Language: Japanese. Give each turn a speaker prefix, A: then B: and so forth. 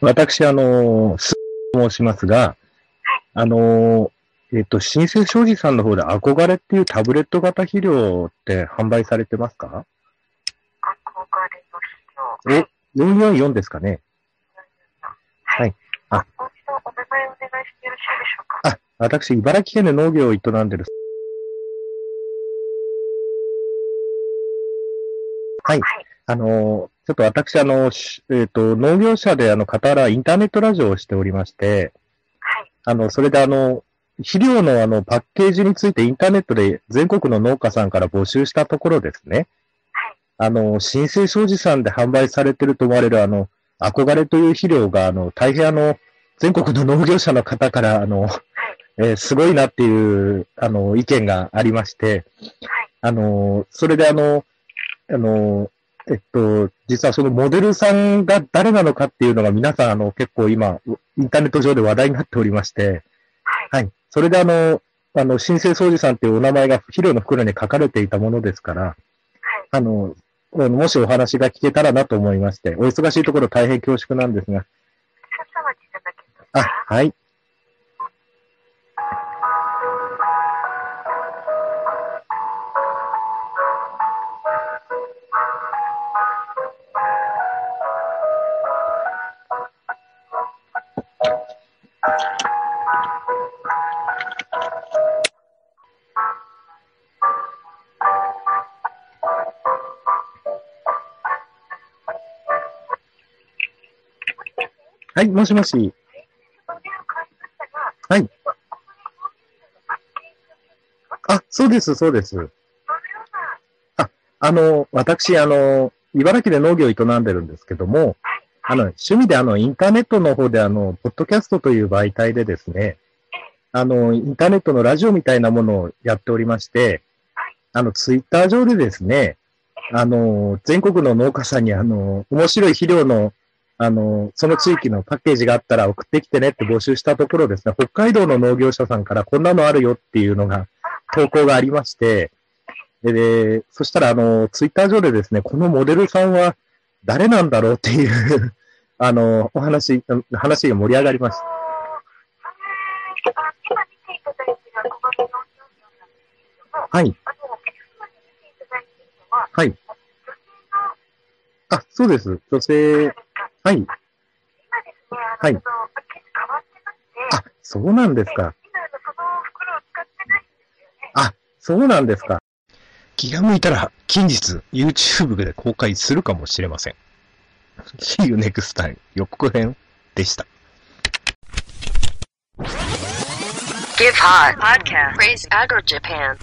A: 私、あの、す申しますが、あの、えっと、新生商事さんの方で憧れっていうタブレット型肥料って販売されてますか？
B: 憧れの肥料。
A: お、444ですかね。はい。あ
B: でしょうか。
A: あ、私、茨城県で農業を営んでる。はい。
B: はい。
A: あの、ちょっと私、あの、しえっ、と、農業者で、あの、傍らインターネットラジオをしておりまして、
B: はい。
A: あの、それであの、肥料のあの、パッケージについてインターネットで全国の農家さんから募集したところですね。
B: はい。
A: あの、新生商事さんで販売されてると思われるあの、憧れという肥料が、あの、大変あの、全国の農業者の方から、あの、
B: はい。
A: えーすごいなっていう、あの、意見がありまして、
B: はい。
A: あの、それであの、あの、えっと、実はそのモデルさんが誰なのかっていうのが皆さん、あの、結構今、インターネット上で話題になっておりまして、
B: はい。
A: はい。それであの、あの、新生掃除さんっていうお名前が肥料の袋に書かれていたものですから、
B: はい。
A: あの、もしお話が聞けたらなと思いまして、お忙しいところ大変恐縮なんですが、
B: 少々お待ちいただけます
A: あ、はい。はい、もしもし。
B: お電話変わりましたが、
A: はい。あ、そうです、そうです。
B: どのような、
A: あの、私、あの、茨城で農業を営んでるんですけども、あの、趣味であの、インターネットの方であの、ポッドキャストという媒体でですね、あの、インターネットのラジオみたいなものをやっておりまして、あの、ツイッター上でですね、あの、全国の農家さんにあの、面白い肥料の、あの、その地域のパッケージがあったら送ってきてねって募集したところですね、北海道の農業者さんからこんなのあるよっていうのが、投稿がありまして、で、でそしたら、あの、ツイッター上でですね、このモデルさんは誰なんだろうっていう、あの、お話、話が盛り上がりました。はい。
B: は、
A: い。あ、そうです。女性、はい。
B: 今ですね、あの、
A: はい
B: そのパッケージ変わってまして、
A: あ、そうなんですか。
B: 今、あの、その袋を使ってないんですよね。
A: あ、そうなんですか。気が向いたら近日 YouTube で公開するかもしれません。See you next time 予告編でした。
C: Give Hot Podcast. Praise Agro Japan.